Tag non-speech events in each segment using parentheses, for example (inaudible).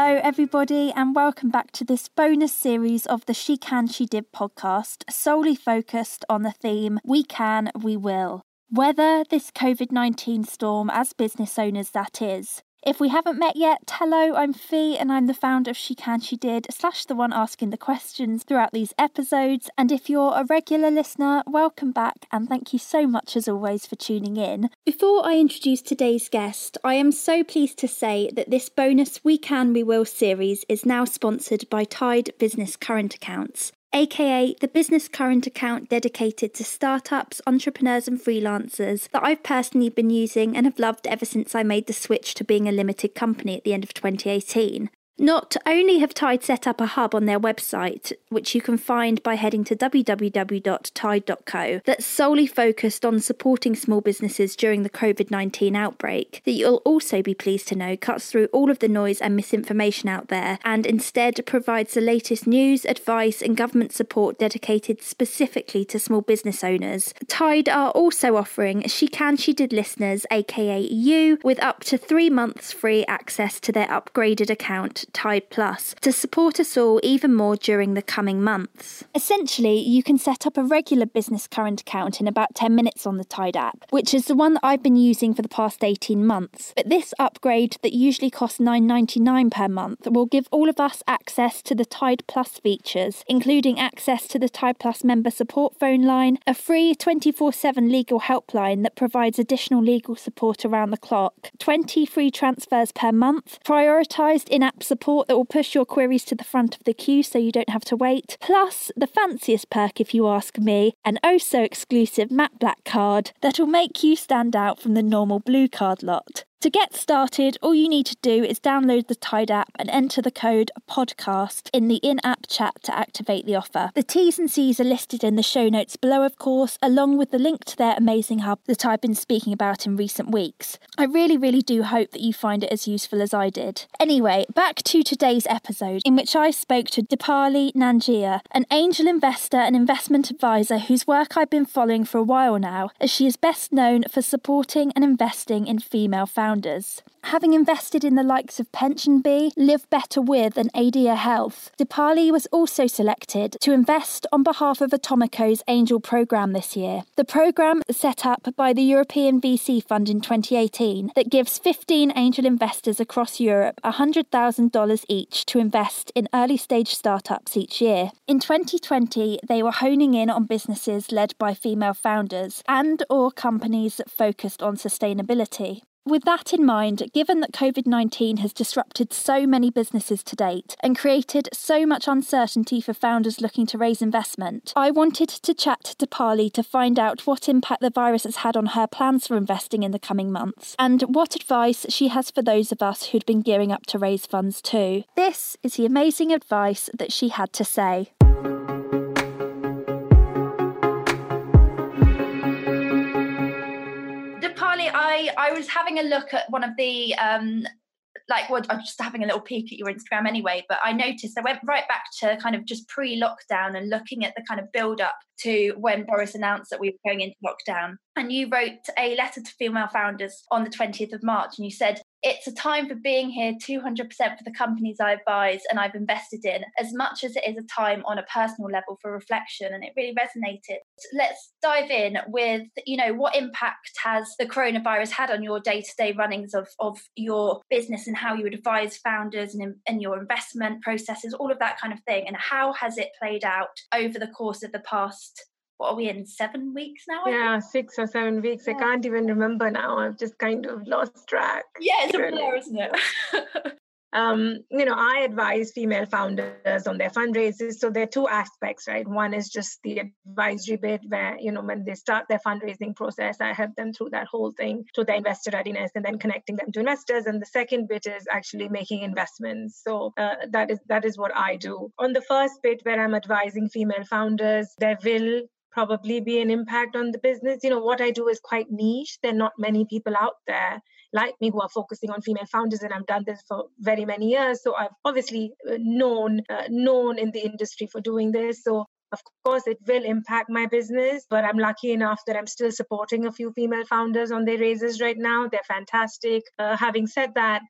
Hello, everybody, and welcome back to this bonus series of the She Can, She Did podcast, solely focused on the theme We Can, We Will. Weather this COVID 19 storm as business owners, that is. If we haven't met yet, hello, I'm Fee and I'm the founder of She Can She Did, slash the one asking the questions throughout these episodes. And if you're a regular listener, welcome back and thank you so much as always for tuning in. Before I introduce today's guest, I am so pleased to say that this bonus We Can We Will series is now sponsored by Tide Business Current Accounts aka the business current account dedicated to startups, entrepreneurs, and freelancers that I've personally been using and have loved ever since I made the switch to being a limited company at the end of 2018. Not only have Tide set up a hub on their website, which you can find by heading to www.tide.co, that's solely focused on supporting small businesses during the COVID 19 outbreak, that you'll also be pleased to know cuts through all of the noise and misinformation out there and instead provides the latest news, advice, and government support dedicated specifically to small business owners. Tide are also offering She Can She Did listeners, aka you, with up to three months free access to their upgraded account Tide Plus to support us all even more during the coming months. Essentially, you can set up a regular business current account in about 10 minutes on the Tide app, which is the one that I've been using for the past 18 months. But this upgrade that usually costs $9.99 per month will give all of us access to the Tide Plus features, including access to the Tide Plus member support phone line, a free 24 7 legal helpline that provides additional legal support around the clock, 20 free transfers per month, prioritised in app support support that will push your queries to the front of the queue so you don't have to wait. Plus, the fanciest perk, if you ask me, an oh so exclusive matte black card that will make you stand out from the normal blue card lot. To get started, all you need to do is download the Tide app and enter the code podcast in the in app chat to activate the offer. The T's and C's are listed in the show notes below, of course, along with the link to their amazing hub that I've been speaking about in recent weeks. I really, really do hope that you find it as useful as I did. Anyway, back to today's episode, in which I spoke to Dipali Nangia, an angel investor and investment advisor whose work I've been following for a while now, as she is best known for supporting and investing in female founders founders. Having invested in the likes of PensionBee, Live Better With, and Adia Health, Dipali was also selected to invest on behalf of Atomico's Angel Programme this year. The programme, set up by the European VC Fund in 2018, that gives 15 angel investors across Europe $100,000 each to invest in early stage startups each year. In 2020, they were honing in on businesses led by female founders and or companies focused on sustainability. With that in mind, given that COVID 19 has disrupted so many businesses to date and created so much uncertainty for founders looking to raise investment, I wanted to chat to Dipali to find out what impact the virus has had on her plans for investing in the coming months and what advice she has for those of us who'd been gearing up to raise funds too. This is the amazing advice that she had to say. I I was having a look at one of the um like well, I'm just having a little peek at your Instagram anyway, but I noticed I went right back to kind of just pre-lockdown and looking at the kind of build up to when Boris announced that we were going into lockdown. And you wrote a letter to female founders on the 20th of March and you said, it's a time for being here 200% for the companies I advise and I've invested in, as much as it is a time on a personal level for reflection. And it really resonated. Let's dive in with, you know, what impact has the coronavirus had on your day to day runnings of, of your business and how you advise founders and, and your investment processes, all of that kind of thing. And how has it played out over the course of the past what are we in seven weeks now? I yeah, think? six or seven weeks. Yeah. I can't even remember now. I've just kind of lost track. Yeah, it's really. a blur, isn't it? (laughs) um, you know, I advise female founders on their fundraisers. So there are two aspects, right? One is just the advisory bit where, you know, when they start their fundraising process, I help them through that whole thing, through their investor readiness and then connecting them to investors. And the second bit is actually making investments. So uh, that is that is what I do. On the first bit where I'm advising female founders, there will probably be an impact on the business. You know, what I do is quite niche. There are not many people out there like me who are focusing on female founders, and I've done this for very many years. So I've obviously uh, known uh, known in the industry for doing this. So of course, it will impact my business, but I'm lucky enough that I'm still supporting a few female founders on their raises right now. They're fantastic. Uh, having said that,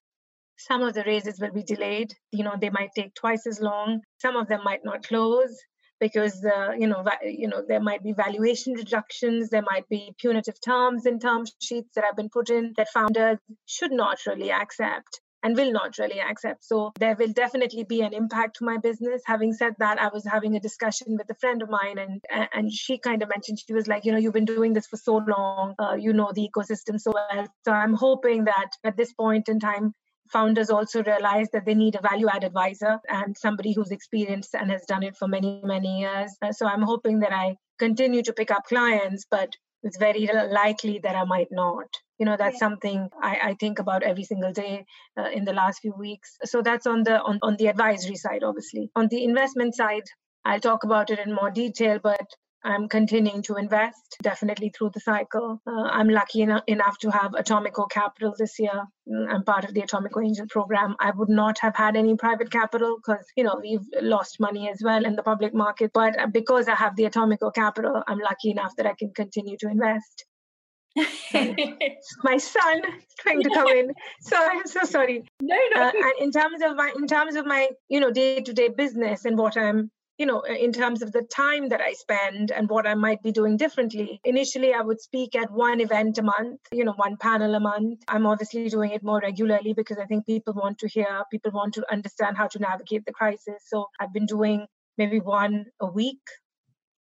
Some of the raises will be delayed. You know, they might take twice as long. Some of them might not close because uh, you know you know there might be valuation reductions there might be punitive terms in term sheets that have been put in that founders should not really accept and will not really accept. So there will definitely be an impact to my business. Having said that, I was having a discussion with a friend of mine, and and she kind of mentioned she was like, you know, you've been doing this for so long, uh, you know the ecosystem so well. So I'm hoping that at this point in time, founders also realize that they need a value add advisor and somebody who's experienced and has done it for many many years. Uh, so I'm hoping that I continue to pick up clients, but it's very likely that I might not. You know, that's something I, I think about every single day uh, in the last few weeks. So that's on the on, on the advisory side, obviously. On the investment side, I'll talk about it in more detail, but I'm continuing to invest definitely through the cycle. Uh, I'm lucky enough, enough to have Atomico Capital this year. Mm, I'm part of the Atomico Angel program. I would not have had any private capital because, you know, we've lost money as well in the public market. But uh, because I have the Atomico Capital, I'm lucky enough that I can continue to invest. (laughs) my son trying to come in so i'm so sorry no no uh, and in terms of my in terms of my you know day-to-day business and what i'm you know, uh, in terms of the time that I spend and what I might be doing differently. Initially, I would speak at one event a month, you know, one panel a month. I'm obviously doing it more regularly because I think people want to hear, people want to understand how to navigate the crisis. So I've been doing maybe one a week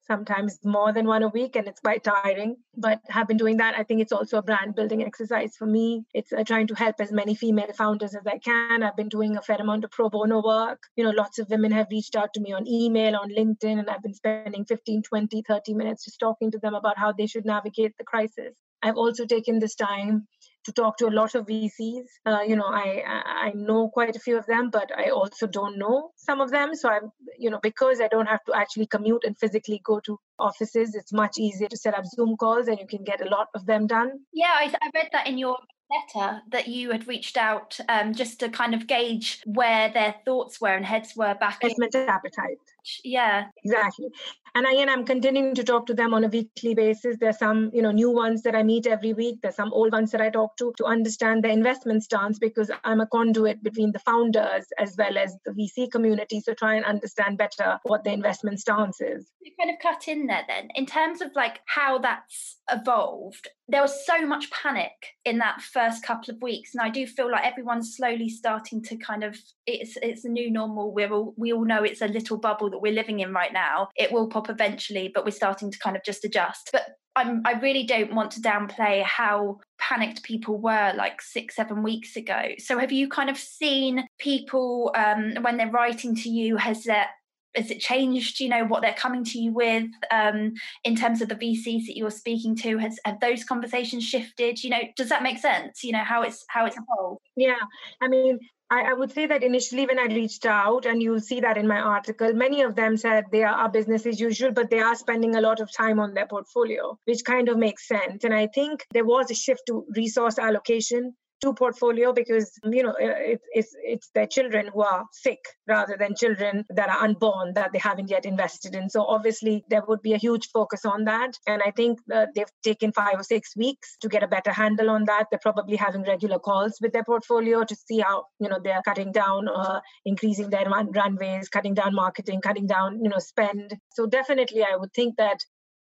sometimes more than one a week and it's quite tiring. But have been doing that i think it's also a brand building exercise for me. It's uh, trying to help as many female founders as i can. I've been doing a fair amount of pro bono work. You know lots of women have reached out to me on email on linkedin and i've been spending 15 20 30 minutes just talking to them about how they should navigate the crisis i've also taken this time to talk to a lot of VCs. Uh, you know, I I know quite a few of them, but I also don't know some of them. So I'm, you know, because I don't have to actually commute and physically go to offices, it's much easier to set up Zoom calls, and you can get a lot of them done. Yeah, I, I read that in your letter that you had reached out um, just to kind of gauge where their thoughts were and heads were back. Investment appetite. Yeah. Exactly. And again, I'm continuing to talk to them on a weekly basis. There's some, you know, new ones that I meet every week. There's some old ones that I talk to to understand the investment stance because I'm a conduit between the founders as well as the VC community. So try and understand better what the investment stance is. You kind of cut in there then in terms of like how that's evolved. There was so much panic in that first couple of weeks, and I do feel like everyone's slowly starting to kind of it's it's a new normal. We're all we all know it's a little bubble that we're living in right now. It will pop eventually, but we're starting to kind of just adjust. But I'm, I really don't want to downplay how panicked people were like six, seven weeks ago. So, have you kind of seen people um, when they're writing to you? Has that has it changed? You know what they're coming to you with um, in terms of the VCs that you're speaking to? Has have those conversations shifted? You know, does that make sense? You know how it's how it's evolved. Yeah, I mean, I, I, would say that initially when I reached out, and you'll see that in my article, many of them said they are business as usual, but they are spending a lot of time on their portfolio, which kind of makes sense. And I think there was a shift to resource allocation to portfolio because you know it, it's it's their children who are sick rather than children that are unborn that they haven't yet invested in. So obviously there would be a huge focus on that. And i think they've taken five or six weeks to get a better handle on that. They're probably having regular calls with their portfolio to see how you know they're cutting down uh, increasing their run- runways cutting down marketing cutting down you know spend. So definitely i would think that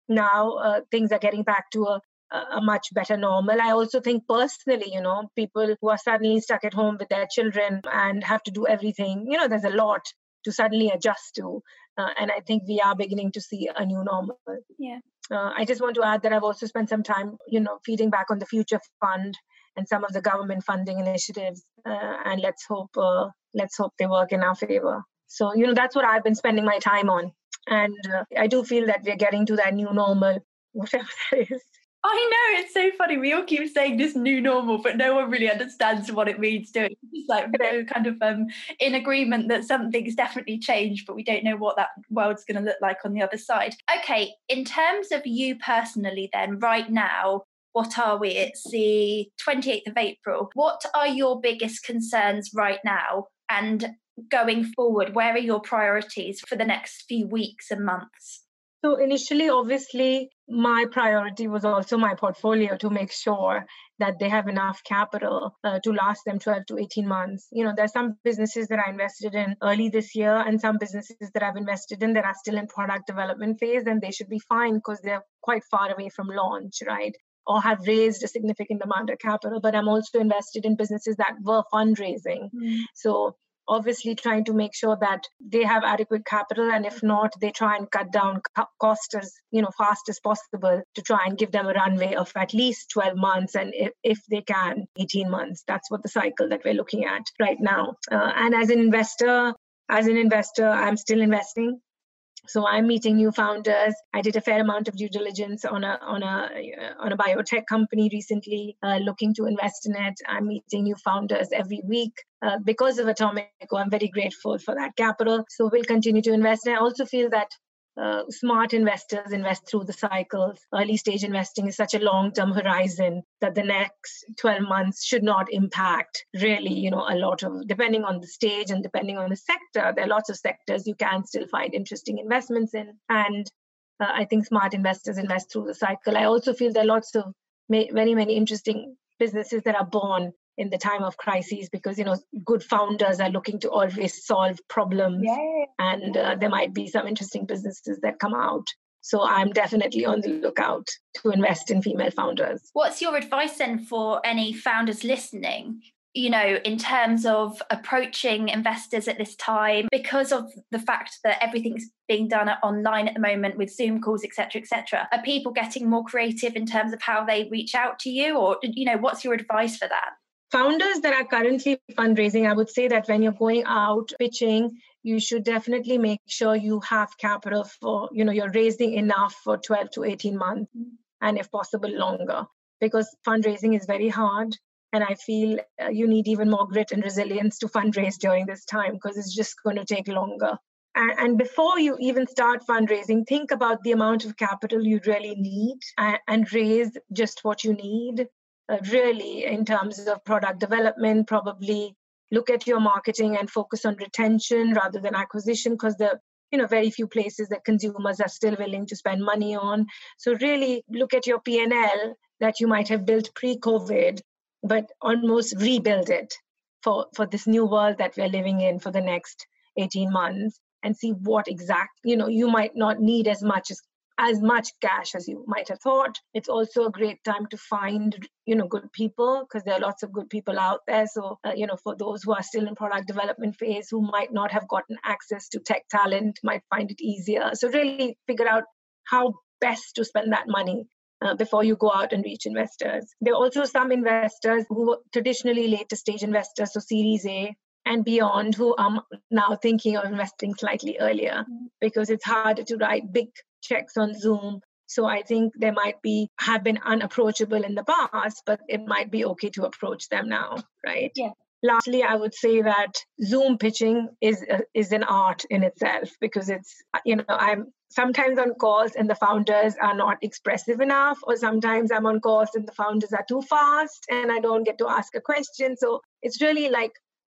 now uh, things are getting back to a a much better normal. I also think personally, you know, people who are suddenly stuck at home with their children and have to do everything, you know, there's a lot to suddenly adjust to. Uh, and I think we are beginning to see a new normal. Yeah. Uh, I just want to add that I've also spent some time, you know, feeding back on the Future Fund and some of the government funding initiatives, uh, and let's hope uh, let's hope they work in our favor. So you know that's what I've been spending my time on, and uh, I do feel that we're getting to that new normal, (laughs) whatever that is. I know it's so funny. We all keep saying this new normal, but no one really understands what it means to it. It's like we're kind of um, in agreement that something's definitely changed, but we don't know what that world's going to look like on the other side. Okay, in terms of you personally, then right now, what are we? It's the 28th of April. What are your biggest concerns right now? And going forward, where are your priorities for the next few weeks and months? So initially, obviously, my priority was also my portfolio to make sure that they have enough capital uh, to last them 12 to 18 months. You know, there's some businesses that I invested in early this year and some businesses that I've invested in that are still in product development phase and they should be fine because they're quite far away from launch, right? Or have raised a significant amount of capital, but I'm also invested in businesses that were fundraising. Mm. So obviously trying to make sure that they have adequate capital and if not they try and cut down costs as you know fast as possible to try and give them a runway of at least 12 months and if, if they can 18 months. That's what the cycle that we're looking at right now. Uh, and as an investor as an investor i'm still investing so i'm meeting new founders. I did a fair amount of due diligence on a on a on a biotech company recently uh, looking to invest in it. I'm meeting new founders every week uh, because of atomico. I'm very grateful for that capital. So we'll continue to invest. And i also feel that uh, smart investors invest through the cycles. Early stage investing is such a long term horizon that the next 12 months should not impact really, you know, a lot of, depending on the stage and depending on the sector, there are lots of sectors you can still find interesting investments in. And uh, I think smart investors invest through the cycle. I also feel there are lots of ma- very many interesting businesses that are born in the time of crises because you know good founders are looking to always solve problems yeah. and uh, there might be some interesting businesses that come out so i'm definitely on the lookout to invest in female founders what's your advice then for any founders listening you know, in terms of approaching investors at this time, because of the fact that everything's being done online at the moment with Zoom calls, etc., etc. Are people getting more creative in terms of how they reach out to you, or you know, what's your advice for that? Founders that are currently fundraising, I would say that when you're going out pitching, you should definitely make sure you have capital for, you know, you're raising enough for 12 to 18 months and if possible longer because fundraising is very hard. And I feel uh, you need even more grit and resilience to fundraise during this time because it's just going to take longer. And, and, before you even start fundraising, think about the amount of capital you really need and, and raise just what you need uh, really in terms of product development probably look at your marketing and focus on retention rather than acquisition because the you know very few places that consumers are still willing to spend money on. So really look at your p&l that you might have built pre-covid but almost rebuild it for for this new world that we're living in for the next 18 months and see what exact you know you might not need as much as as much cash as you might have thought. It's also a great time to find, you know, good people because there are lots of good people out there. So, uh, you know, for those who are still in product development phase who might not have gotten access to tech talent, might find it easier. So, really figure out how best to spend that money uh, before you go out and reach investors. There are also some investors who traditionally later stage investors, so Series A and beyond, who are now thinking of investing slightly earlier mm. because it's harder to write big checks on Zoom. So I think they might be have been unapproachable in the past, but it might be okay to approach them now, right? Yeah. Lastly, I would say that Zoom pitching is uh, is an art in itself because it's you know I'm sometimes on calls and the founders are not expressive enough, or sometimes I'm on calls and the founders are too fast and I don't get to ask a question. So it's really like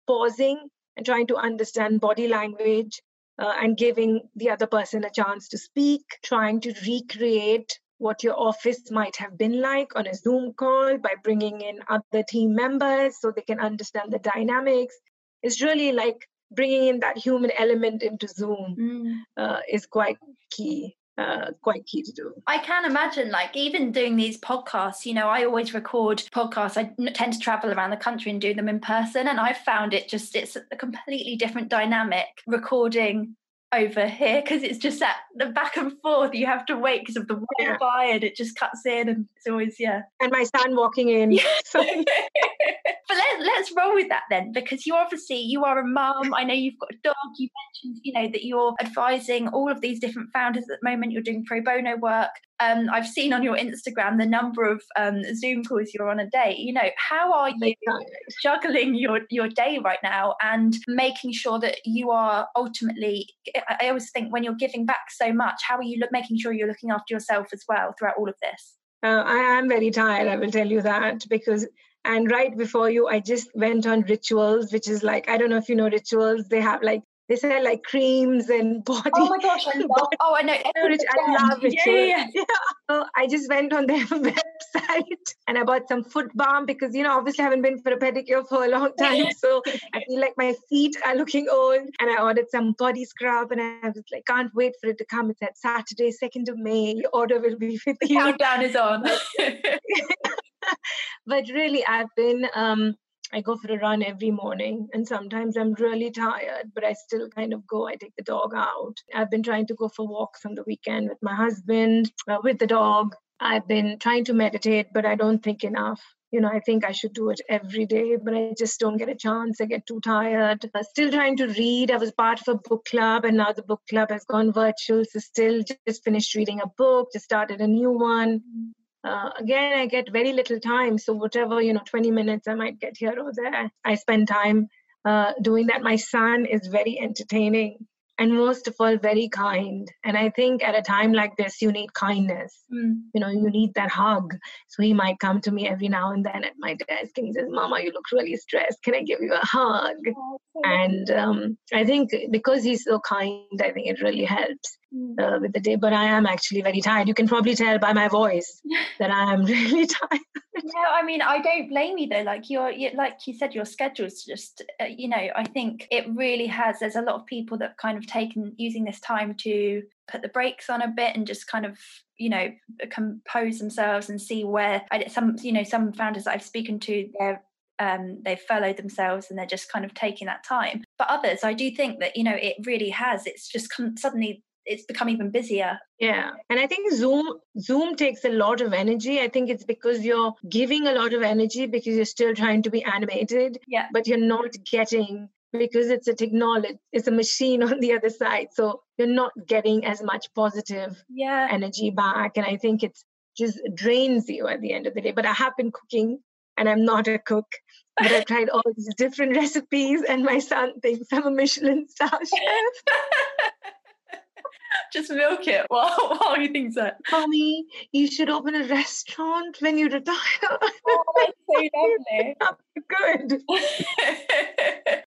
pausing and trying to understand body language uh, and giving the other person a chance to speak, trying to recreate what your office might have been like on a Zoom call by bringing in other team members so they can understand the dynamics. It's really like bringing in that human element into Zoom mm. uh, is quite key. Uh, quite key to do. I can imagine, like, even doing these podcasts, you know, I always record podcasts. I tend to travel around the country and do them in person. And I've found it just, it's a completely different dynamic recording over here because it's just that the back and forth you have to wait because of the yeah. wire and it just cuts in and it's always yeah. And my son walking in. Yeah. (laughs) (laughs) but let, let's roll with that then because you obviously you are a mum. I know you've got a dog. You mentioned you know that you're advising all of these different founders at the moment. You're doing pro bono work um, I've seen on your Instagram the number of um, Zoom calls you're on a day. You know, how are you juggling your your day right now and making sure that you are ultimately? I always think when you're giving back so much, how are you look, making sure you're looking after yourself as well throughout all of this? Uh, I am very tired. I will tell you that because and right before you, I just went on rituals, which is like I don't know if you know rituals. They have like they sell like creams and (laughs) body. Oh my gosh, I (laughs) love. oh, I know. I love it. Yeah, yeah, yeah. (laughs) So I just went on their website and I bought some foot balm because you know obviously I haven't been for a pedicure for a long time, so I feel like my feet are looking old. And I ordered some body scrub, and I was like, can't wait for it to come. It's at Saturday, second of May. Your order will be with you. Countdown is on. but really, I've been. Um, I go for a run every morning, and sometimes I'm really tired, but I still kind of go. I take the dog out. I've been trying to go for walks on the weekend with my husband, uh, with the dog. I've been trying to meditate, but I don't think enough. You know, I think I should do it every day, but I just don't get a chance. I get too tired. I'm still trying to read. I was part of a book club, and now the book club has gone virtual. So, still just finished reading a book, just started a new one uh, again i get very little time so whatever you know 20 minutes i might get here or there i spend time uh, doing that. My son is very entertaining and most of all very kind and i think at a time like this you need kindness. Mm. you know you need that hug. So he might come to me every now and then at my desk and he says mama you look really stressed. Can i give you a hug? Oh, and um, i think because he's so kind i think it really helps. Uh, with the day, but I am actually very tired. You can probably tell by my voice (laughs) that I am (laughs) really tired. yeah, I mean, I don't blame you though. Like you're, you, like you said, your schedule's just, uh, you know, I think it really has. There's a lot of people that kind of taken using this time to put the brakes on a bit and just kind of you know compose themselves and see where I, some you know some founders that I've spoken to they're um, they've furloughed themselves and they're just kind of taking that time. But others, I do think that you know it really has. It's just come, suddenly it's become even busier. Yeah and i think zoom zoom takes a lot of energy. I think it's because you're giving a lot of energy because you're still trying to be animated yeah. but you're not getting because it's a technology it's a machine (laughs) on the other side so you're not getting as much positive yeah. energy back and i think it's just drains you at the end of the day. But i have been cooking and i'm not a cook but i've tried all these different (laughs) recipes and my son thinks i'm a michelin star chef (laughs) (laughs) just milk it (laughs) while, while he thinks that. Mommy, you should open a restaurant when you retire. oh, (laughs) that's so lovely. Good.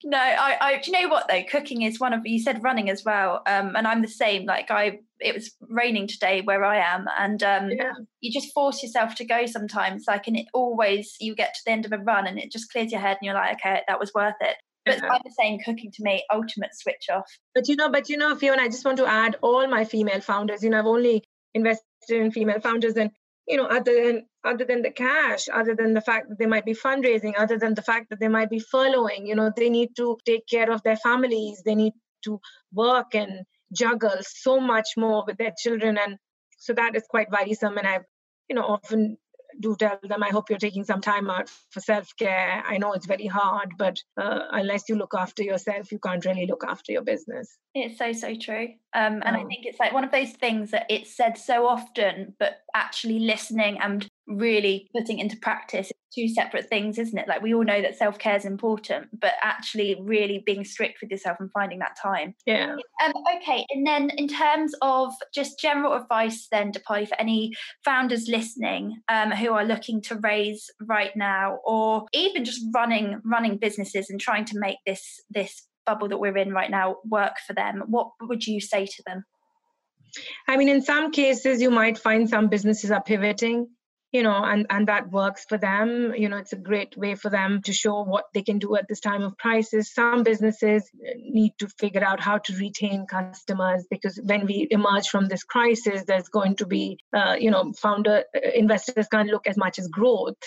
no, I, I, do you know what though? Cooking is one of, you said running as well. Um, and I'm the same. Like I, it was raining today where I am. And um, yeah. you just force yourself to go sometimes. Like, and it always, you get to the end of a run and it just clears your head and you're like, okay, that was worth it. But yeah. the same cooking to me, ultimate switch off. But you know, but you know, Fiona, I just want to add all my female founders. You know, I've only invested in female founders, and you know, other than other than the cash, other than the fact that they might be fundraising, other than the fact that they might be furloughing, you know, they need to take care of their families. They need to work and juggle so much more with their children, and so that is quite worrisome. And I've you know often do tell them, I hope you're taking some time out for self care. I know it's very hard, but uh, unless you look after yourself, you can't really look after your business. It's so, so true. Um, and I think it's like one of those things that it's said so often, but actually listening and really putting into practice two separate things isn't it? Like we all know that self-care is important but actually really being strict with yourself and finding that time. Yeah. Um, okay and then in terms of just general advice then Dipali for any founders listening um, who are looking to raise right now or even just running running businesses and trying to make this this bubble that we're in right now work for them what would you say to them? I mean, in some cases, you might find some businesses are pivoting you know and and that works for them. You know it's a great way for them to show what they can do at this time of crisis. Some businesses need to figure out how to retain customers because when we emerge from this crisis there's going to be uh, you know founder uh, investors can't look as much as growth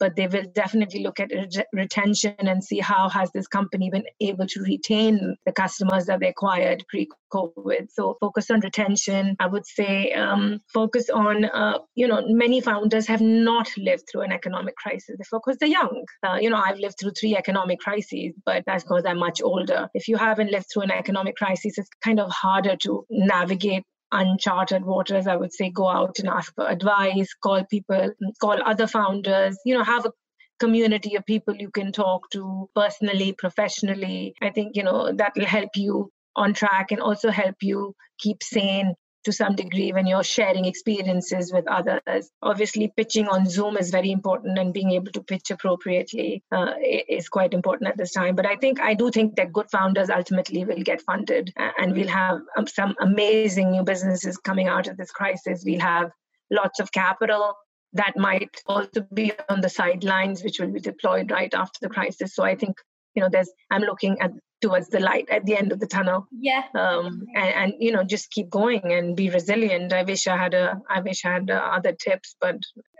but they will definitely look at retention and see how has this company been able to retain the customers that they acquired pre-covid. So focus on retention. I would say um, focus on uh, you know many founders have not lived through an economic crisis. Because they're young. Uh, you know i've lived through three economic crises but that's because i'm much older. If you haven't lived through an economic crisis it's kind of harder to navigate uncharted waters, I would say go out and ask for advice, call people, call other founders, you know, have a community of people you can talk to personally, professionally. I think, you know, that will help you on track and also help you keep sane to some degree when you're sharing experiences with others. Obviously, pitching on Zoom is very important, and being able to pitch appropriately uh, is quite important at this time. But I think I do think that good founders ultimately will get funded, and we'll have um, some amazing new businesses coming out of this crisis. We'll have lots of capital that might also be on the sidelines, which will be deployed right after the crisis. So I think you know there's i'm looking at towards the light at the end of the tunnel. Yeah. Um and, and you know just keep going and be resilient. I wish i had a i wish i had uh, other tips but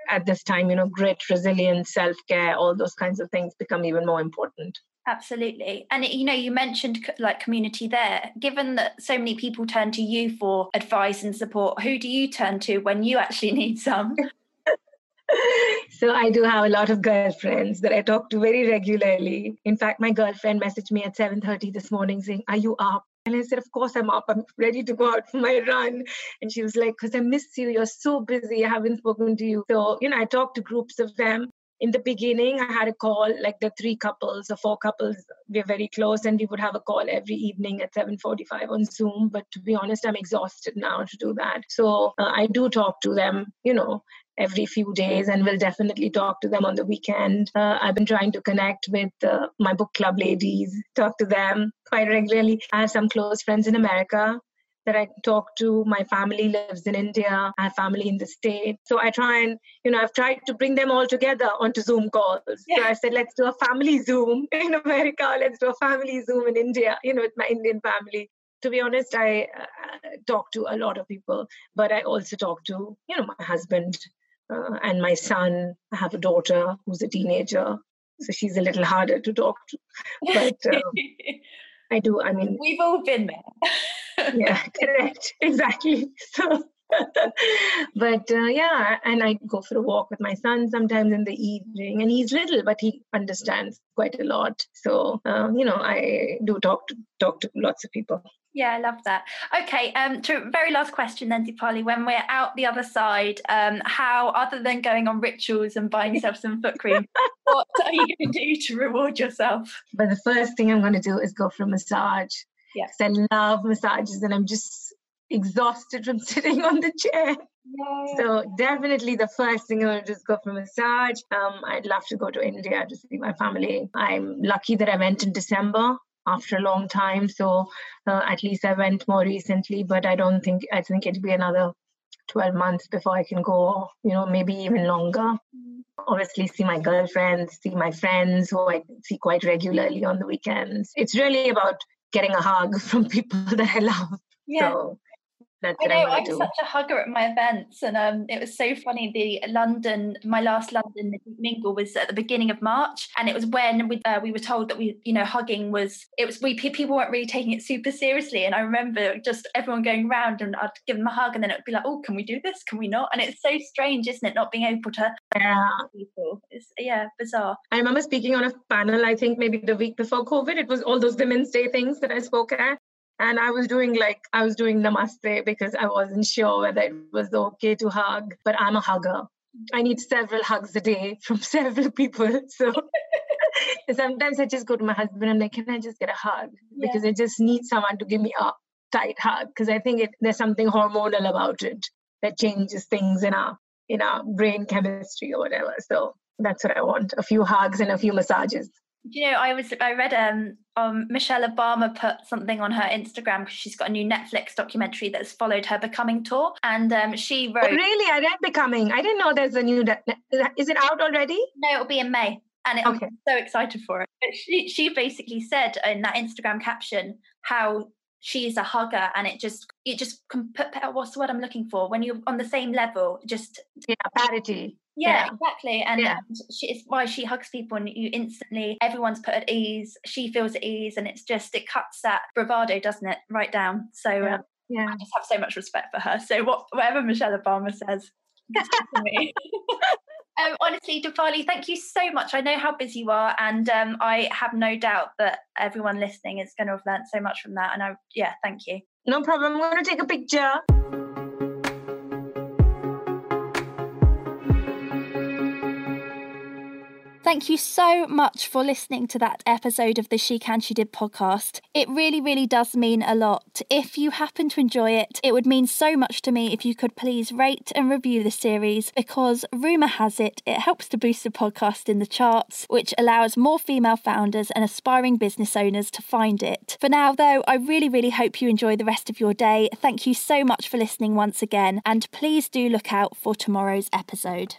at this time you know grit resilience self-care all those kinds of things become even more important. Absolutely. And you know you mentioned like community there. Given that so many people turn to you for advice and support who do you turn to when you actually (laughs) need some so I do have a lot of girlfriends that I talk to very regularly. In fact, my girlfriend messaged me at 7:30 this morning saying, "Are you up?" And I said, Of course I'm up. I'm ready to go out for my run. And she was like, Because I miss you. You're so busy. I haven't spoken to you. So, you know, I talked to groups of them. In the beginning, I had a call, like the three couples or four couples, we're very close, and we would have a call every evening at 7:45 on Zoom. But to be honest, I'm exhausted now to do that. So uh, I do talk to them, you know, every few days and will definitely talk to them on the weekend. Uh, I've been trying to connect with uh, my book club ladies, talk to them quite regularly. I have some close friends in America that I talk to. My family lives in India. I have family in the state. So I try and, you know, I've tried to bring them all together onto Zoom calls. Yeah. So I said, let's do a family Zoom (laughs) in America. Let's do a family Zoom in India, you know, with my Indian family to be honest, I uh, talk to a lot of people, but I also talk to, you know, my husband, uh, and my son, I have a daughter who's a teenager, so she's a little harder to talk to. (laughs) But um, (laughs) I do. I mean, we've all been there. yeah, correct. (laughs) Exactly. So, (laughs) but uh, yeah, and I go for a walk with my son sometimes in the evening, and he's little, but he understands quite a lot. So, um, you know, I do talk to talk to lots of people. Yeah, I love that. Okay, um, to very last question then, Dipali. When we're out the other side, um, how, other than going on rituals and buying yourself some foot cream, (laughs) what are you going to do to reward yourself? But the first thing I'm going to do is go for a massage. Yes. I love massages and I'm just exhausted from (laughs) sitting on the chair. Yeah. So definitely the first thing I'm going to just go for massage. Um, I'd love to go to India to see my family. I'm lucky that I went in December after a long time. So uh, at least I went more recently, but I don't think I think it'll be another 12 months before I can go, you know, maybe even longer. Mm. Obviously, see my girlfriends, see my friends who I see quite regularly on the weekends. It's really about getting a hug (laughs) from people that I love. Yeah. So I know I'm, I'm such a hugger at my events, and um, it was so funny. The London, my last London mingle was at the beginning of March, and it was when we uh, we were told that we, you know, hugging was it was we people weren't really taking it super seriously, and I remember just everyone going around, and I'd give them a hug, and then it'd be like, oh, can we do this? Can we not? And it's so strange, isn't it, not being able to yeah people? It's yeah bizarre. I remember speaking on a panel, I think maybe the week before COVID. It was all those Women's Day things that I spoke at, and I was doing like I was doing namaste because I wasn't sure whether it was okay to hug, but I'm a hugger. I need several hugs a day from (laughs) several people. So (laughs) sometimes I just go to my husband and I'm like, can I just get a hug? Yeah. Because I just need someone to give me a tight hug because I think it, there's something hormonal about it that changes things in our in our brain chemistry or whatever. So that's what I want: a few hugs and a few massages you know, I was I read um, um Michelle Obama put something on her Instagram because she's got a new Netflix documentary that's followed her becoming tour, and um, she oh, wrote. Oh, really, I read Becoming. I didn't know there's a new. Is it out already? No, it'll be in May, and it, okay. I'm so excited for it. But she she basically said in that Instagram caption how she's a hugger and it just it just can put what's the word i'm looking for when you're on the same level just yeah parity yeah, yeah, exactly and yeah. she, it's why she hugs people and you instantly everyone's put at ease she feels at ease and it's just it cuts that bravado doesn't it right down so yeah, um, yeah. i just have so much respect for her so what, whatever michelle obama says me (laughs) (laughs) Um, honestly, Dipali, thank you so much. I know how busy you are, and um, I have no doubt that everyone listening is going to have learned so much from that. And I, yeah, thank you. No problem. I'm going to take a picture. Thank you so much for listening to that episode of the She Can She Did podcast. It really, really does mean a lot. If you happen to enjoy it, it would mean so much to me if you could please rate and review the series because rumour has it, it helps to boost the podcast in the charts, which allows more female founders and aspiring business owners to find it. For now, though, I really, really hope you enjoy the rest of your day. Thank you so much for listening once again, and please do look out for tomorrow's episode.